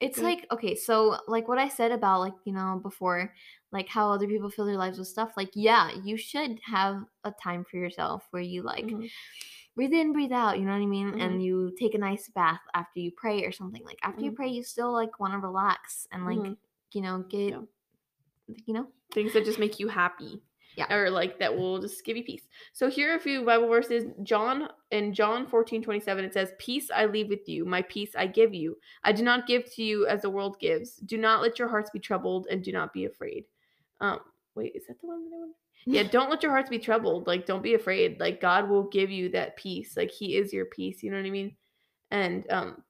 It's Go ahead. like okay, so like what I said about like you know before, like how other people fill their lives with stuff. Like yeah, you should have a time for yourself where you like Mhm. breathe in, breathe out. You know what I mean? Mhm. And you take a nice bath after you pray or something. Like after you Mhm. pray, you still like want to relax and like Mhm. you know get Yeah. You know things that just make you happy. Yeah. Or like that will just give you peace. So here are a few Bible verses. John in John 14, 27, it says, Peace I leave with you, my peace I give you. I do not give to you as the world gives. Do not let your hearts be troubled and do not be afraid. Um, wait, is that the one that I want? Yeah, don't let your hearts be troubled. Like, don't be afraid. Like, God will give you that peace. Like, He is your peace. You know what I mean? And um,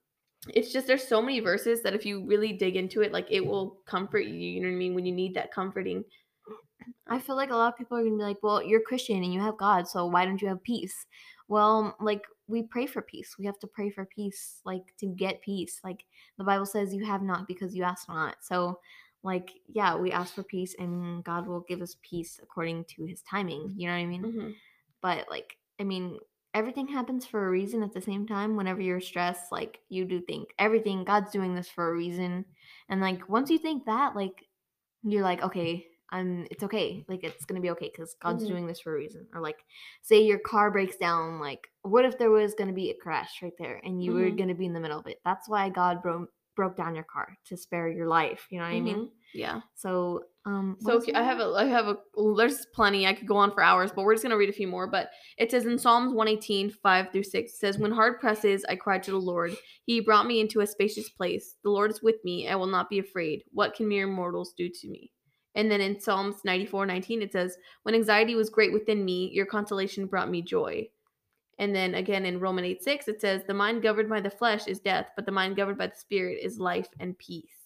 it's just there's so many verses that if you really dig into it, like it will comfort you. You know what I mean? When you need that comforting. I feel like a lot of people are gonna be like, "Well, you're Christian and you have God, so why don't you have peace?" Well, like we pray for peace. We have to pray for peace, like to get peace. Like the Bible says, "You have not because you ask not." So, like, yeah, we ask for peace, and God will give us peace according to His timing. You know what I mean? Mhm. But like, I mean, everything happens for a reason. At the same time, whenever you're stressed, like you do think everything God's doing this for a reason, and like once you think that, like you're like, okay, I'm it's okay. Like it's gonna be okay because God's Mhm. doing this for a reason. Or like say your car breaks down, like what if there was gonna be a crash right there and you were Mhm. gonna be in the middle of it? That's why God broke broke down your car to spare your life. You know what I mean? Mhm. Yeah. So um So I have a I have a there's plenty. I could go on for hours, but we're just gonna read a few more. But it says in Psalms 118, 5 through 6, it says, When hard presses, I cried to the Lord. He brought me into a spacious place. The Lord is with me, I will not be afraid. What can mere mortals do to me? And then in Psalms 94 19, it says, When anxiety was great within me, your consolation brought me joy. And then again in Romans 8 6, it says, The mind governed by the flesh is death, but the mind governed by the spirit is life and peace.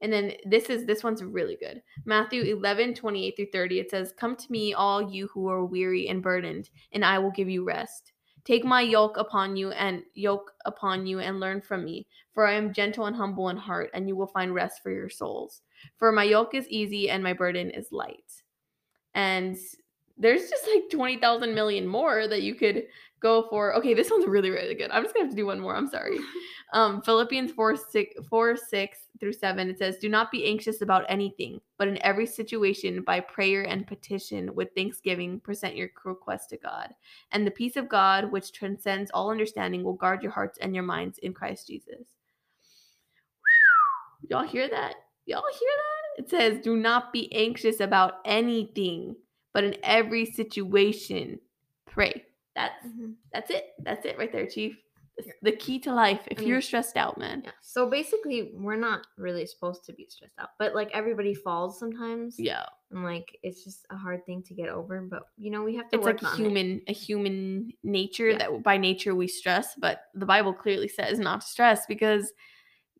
And then this is this one's really good. Matthew 11, 28 through 30. It says, Come to me, all you who are weary and burdened, and I will give you rest. Take my yoke upon you and yoke upon you and learn from me, for I am gentle and humble in heart, and you will find rest for your souls. For my yoke is easy and my burden is light. And there's just like 20,000 million more that you could go for. Okay, this one's really, really good. I'm just gonna have to do one more. I'm sorry. Um, Philippians 4 6, 4 6 through 7, it says, Do not be anxious about anything, but in every situation, by prayer and petition, with thanksgiving, present your request to God. And the peace of God, which transcends all understanding, will guard your hearts and your minds in Christ Jesus. Y'all hear that? Y'all hear that? It says, Do not be anxious about anything, but in every situation, pray. That's Mhm. that's it. That's it right there, Chief. It's the key to life. If I mean- you're stressed out, man. Yeah. So basically, we're not really supposed to be stressed out, but like everybody falls sometimes. Yeah. And like it's just a hard thing to get over, but you know we have to It's work like on it. human a human nature Yeah. that by nature we stress, but the Bible clearly says not to stress because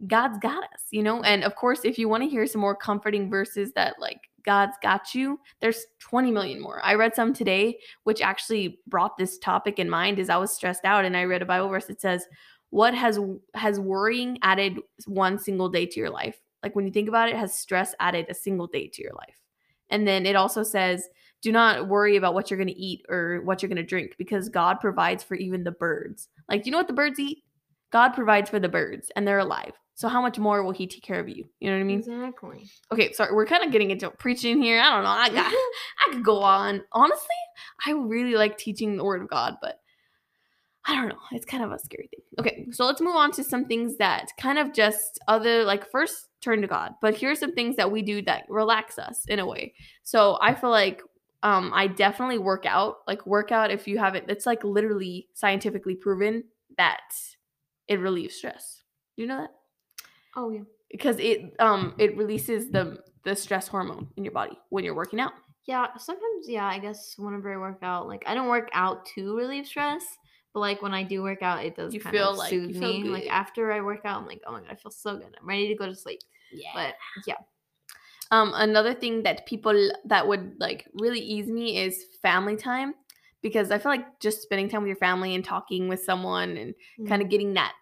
God's got us, you know? And of course, if you want to hear some more comforting verses that like God's got you, there's 20 million more. I read some today which actually brought this topic in mind as I was stressed out and I read a Bible verse that says, "What has has worrying added one single day to your life?" Like when you think about it, has stress added a single day to your life? And then it also says, do not worry about what you're going to eat or what you're going to drink because God provides for even the birds. Like, do you know what the birds eat? God provides for the birds and they're alive. So, how much more will He take care of you? You know what I mean? Exactly. Okay, sorry, we're kind of getting into preaching here. I don't know. I got, I could go on. Honestly, I really like teaching the Word of God, but I don't know. It's kind of a scary thing. Okay, so let's move on to some things that kind of just other like first turn to God. But here's some things that we do that relax us in a way. So I feel like um I definitely work out. Like workout if you haven't it's like literally scientifically proven that it relieves stress. Do you know that? Oh yeah. Because it um it releases the the stress hormone in your body when you're working out. Yeah, sometimes yeah, I guess whenever I work out, like I don't work out to relieve stress, but like when I do work out, it does You kind feel of like- soothe you feel me. Like after I work out, I'm like, oh my god, I feel so good. I'm ready to go to sleep. Yeah. But yeah, Um, another thing that people that would like really ease me is family time because I feel like just spending time with your family and talking with someone and kind of getting that,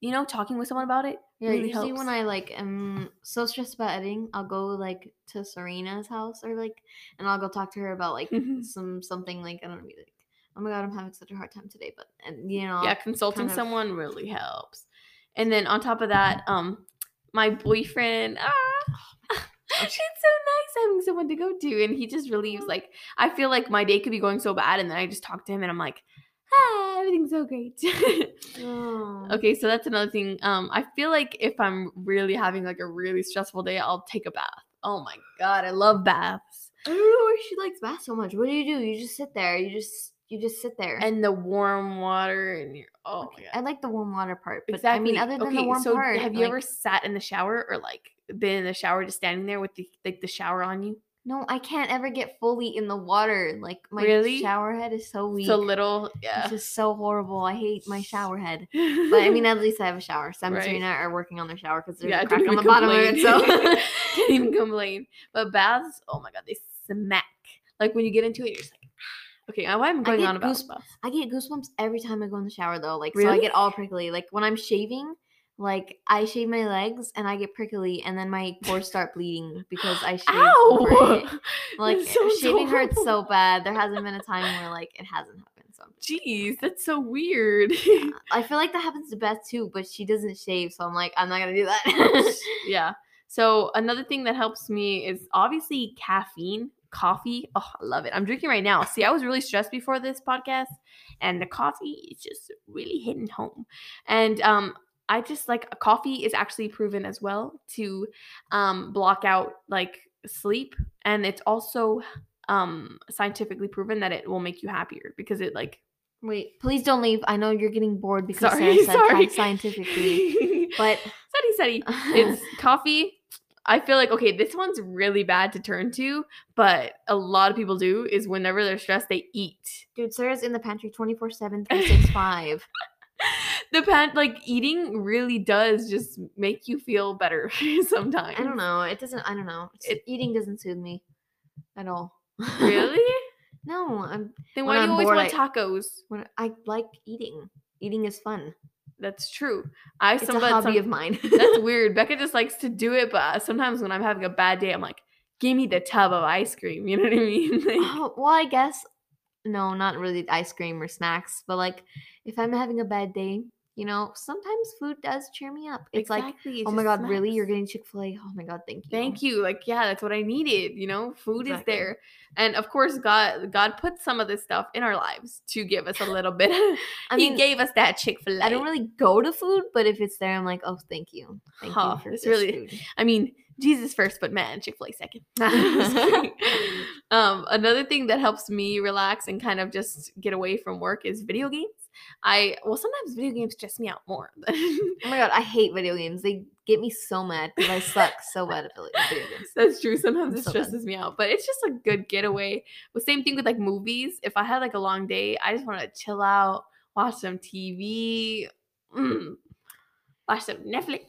you know, talking with someone about it yeah. really usually helps. when I like am so stressed about editing, I'll go like to Serena's house or like, and I'll go talk to her about like some something like I don't know, like, oh my god, I'm having such a hard time today, but and you know, yeah, consulting kind of- someone really helps. And then on top of that, um, my boyfriend, ah, it's so nice having someone to go to, and he just relieves. Like I feel like my day could be going so bad, and then I just talk to him, and I'm like, ah, everything's so great. Oh. Okay, so that's another thing. Um, I feel like if I'm really having like a really stressful day, I'll take a bath. Oh my god, I love baths. I don't know why she likes baths so much. What do you do? You just sit there. You just you just sit there. And the warm water and your oh Okay, I like the warm water part, but Exactly. I mean, other than okay, the warm so part, have you like- ever sat in the shower or like been in the shower just standing there with the like the shower on you? No, I can't ever get fully in the water. Like my Really? shower head is so weak. So little, yeah. It's just so horrible. I hate my shower head. But I mean, at least I have a shower. Sam Right. and Serena are working on their shower because there's yeah, a I crack on the even bottom of it. complain. So can't even complain. But baths, oh my god, they smack. Like when you get into it, you're just like, okay, why am I going get on about goose- baths? I get goosebumps every time I go in the shower though. Like so I get all prickly. Like when I'm shaving, like I shave my legs and I get prickly and then my pores start bleeding because I shave. Ow! Like sounds shaving hurts so bad. There hasn't been a time where like it hasn't happened. So Jeez, that's so weird. yeah. I feel like that happens to Beth too, but she doesn't shave, so I'm like, I'm not gonna do that. yeah. So another thing that helps me is obviously caffeine, coffee. Oh, I love it. I'm drinking right now. See, I was really stressed before this podcast, and the coffee is just really hitting home. And um, I just like coffee is actually proven as well to um block out like sleep, and it's also um scientifically proven that it will make you happier because it like Wait, please don't leave. I know you're getting bored because sorry Sarah said sorry scientifically, but study study it's coffee I feel like okay, this one's really bad to turn to, but a lot of people do is whenever they're stressed, they eat. Dude, Sarah's in the pantry 24 7, 365. the pan like eating really does just make you feel better sometimes. I don't know. It doesn't, I don't know. It- eating doesn't soothe me at all. Really? no, I'm, Then why do you I'm always bored, want I- tacos? when I like eating. Eating is fun. That's true. I It's some, a hobby some- of mine. That's weird. Becca just likes to do it, but sometimes when I'm having a bad day, I'm like, give me the tub of ice cream. You know what I mean? Like, Oh, well, I guess no, not really ice cream or snacks, but like if I'm having a bad day, you know, sometimes food does cheer me up. It's like, exactly, it's oh my god, really? You're getting Chick Fil A? Oh my god, thank you. Thank you. Like, yeah, that's what I needed. You know, food is there, and of course, God, God put some of this stuff in our lives to give us a little bit. I he mean, gave us that Chick Fil A. I don't really go to food, but if it's there, I'm like, oh, thank you, thank Huh, you for it's this really- food. I mean, Jesus first, but man, Chick Fil A second. Um, another thing that helps me relax and kind of just get away from work is video games. I well, sometimes video games stress me out more. Oh my god, I hate video games. They get me so mad because I suck so bad at video games. That's true. Sometimes I'm it so bad. stresses me out, but it's just a good getaway. The same thing with like movies. If I had like a long day, I just want to chill out, watch some TV, mm, watch some Netflix.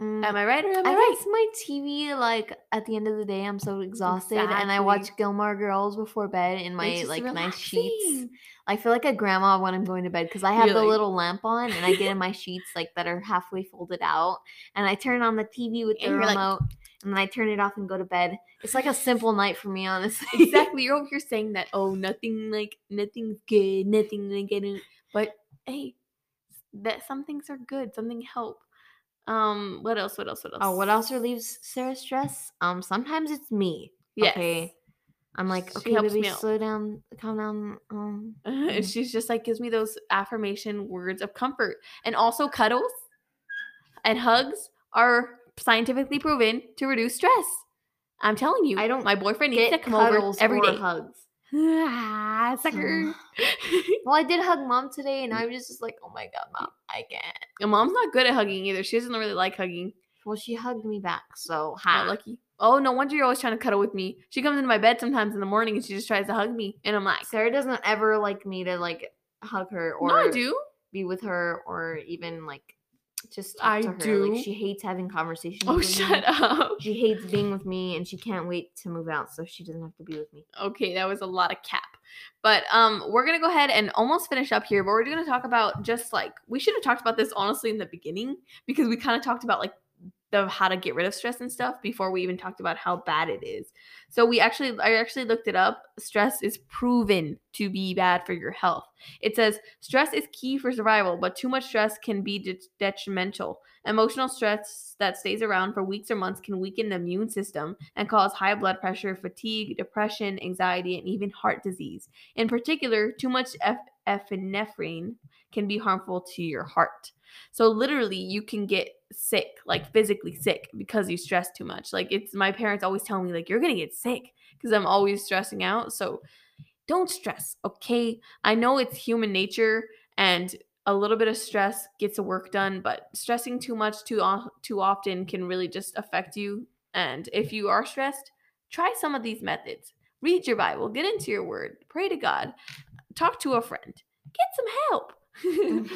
Mm, Am I right or am I, I right? my TV, like at the end of the day, I'm so exhausted, and I watch Gilmore Girls before bed in my like nice sheets. I feel like a grandma when I'm going to bed because I have the little lamp on, and I get in my sheets like that are halfway folded out, and I turn on the TV with the And like- remote, and then I turn it off and go to bed. It's like a simple night for me, honestly. exactly. You're over here saying that, oh, nothing like nothing's good, nothing like it. But hey, that some things are good, something help. Um, what else? What else? What else? Oh, what else relieves Sarah's stress? Um, sometimes it's me. Yes. Okay. I'm like, okay, baby, me slow down, calm down. Um, And she's just like gives me those affirmation words of comfort. And also cuddles and hugs are scientifically proven to reduce stress. I'm telling you. I don't my boyfriend needs to come over every day. hugs. Ah, sucker. Well, I did hug mom today, and I was just like, oh my god, mom, I can't. And mom's not good at hugging either. She doesn't really like hugging. Well, she hugged me back, so Not lucky. Oh, no wonder you're always trying to cuddle with me. She comes into my bed sometimes in the morning and she just tries to hug me. And I'm like, Sarah doesn't ever like me to like hug her or no, I do. be with her or even like just I to her. do. Like she hates having conversations. Oh, shut me. up. She hates being with me, and she can't wait to move out, so she doesn't have to be with me. Okay, that was a lot of cap. But um we're to go ahead and almost finish up here, but we're to talk about just like we should have talked about this honestly in the beginning because we kind of talked about like the how to get rid of stress and stuff before we even talked about how bad it is. So we actually I actually looked it up. Stress is proven to be bad for your health. It says stress is key for survival, but too much stress can be de- detrimental. Emotional stress that stays around for weeks or months can weaken the immune system and cause high blood pressure, fatigue, depression, anxiety, and even heart disease. In particular, too much epinephrine can be harmful to your heart. So literally, you can get sick, like physically sick, because you stress too much. Like it's my parents always tell me, like you're gonna get sick because I'm always stressing out. So don't stress, okay? I know it's human nature, and a little bit of stress gets the work done, but stressing too much too too often can really just affect you. And if you are stressed, try some of these methods. Read your Bible, get into your word, pray to God, talk to a friend, get some help. Eat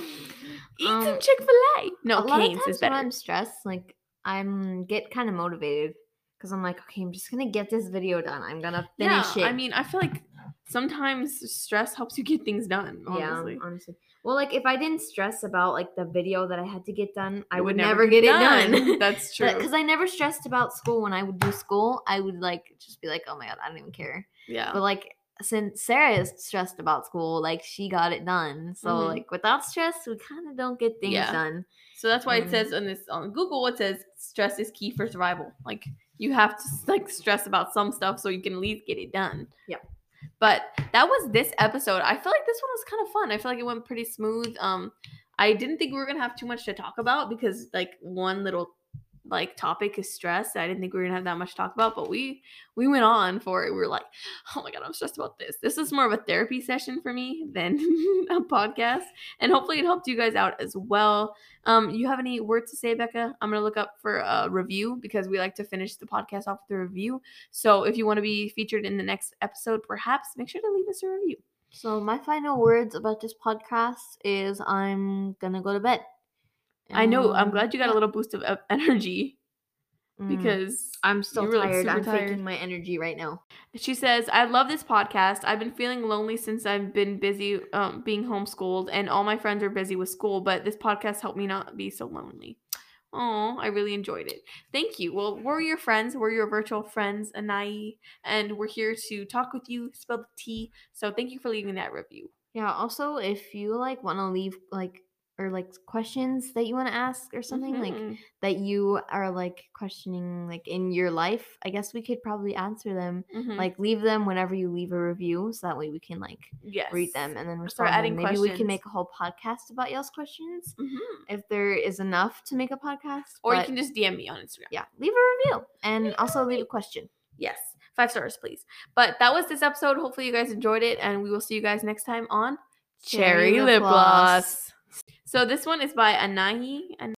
some Um, Chick Fil A. No, a lot of Canes times is when. I'm stressed, like I'm get kind of motivated because I'm like, okay, I'm just gonna get this video done. I'm gonna finish yeah, it. I mean, I feel like sometimes stress helps you get things done. Honestly, Yeah, honestly. Well, like if I didn't stress about like the video that I had to get done, I It would, never get, it done. That's true. Because I never stressed about school. When I would do school, I would like just be like, oh my god, I don't even care. yeah, But like since Sarah is stressed about school, like she got it done. So Mhm. like without stress, we kind of don't get things Yeah. done. so that's why it um, says on this on Google it says stress is key for survival. Like you have to like stress about some stuff so you can at least get it done. Yeah. But that was this episode. I feel like this one was kind of fun. I feel like it went pretty smooth. Um, I didn't think we were gonna have too much to talk about because like one little like topic is stress. I didn't think we were gonna have that much to talk about, but we we went on for it. We were like, oh my god, I'm stressed about this. This is more of a therapy session for me than a podcast, and hopefully it helped you guys out as well. Um, you have any words to say, Becca? I'm gonna look up for a review because we like to finish the podcast off with a review. So if you want to be featured in the next episode, perhaps make sure to leave us a review. So my final words about this podcast is I'm gonna go to bed. I know. I'm Um, glad you got a little boost of energy Mm, because I'm still tired. I'm tired. faking my energy right now. She says, I love this podcast. I've been feeling lonely since I've been busy um, being homeschooled, and all my friends are busy with school, but this podcast helped me not be so lonely. Oh, I really enjoyed it. Thank you. Well, we're your friends. We're your virtual friends, Anahi, and we're here to talk with you, spill the tea. So thank you for leaving that review. Yeah. Also, if you like want to leave like or like questions that you want to ask or something like Mhm. that you are like questioning like in your life, I guess we could probably answer them. Mhm. Like leave them whenever you leave a review, so that way we can like yes. read them and then respond. them. adding Maybe we can make a whole podcast about y'all's questions Mhm. if there is enough to make a podcast. Or you can just DM me on Instagram. yeah, leave a review and a also leave a question. Yes. Five stars, please. But that was this episode. Hopefully, you guys enjoyed it, and we will see you guys next time on Cherry Lip Gloss. So, this one is by Anahi.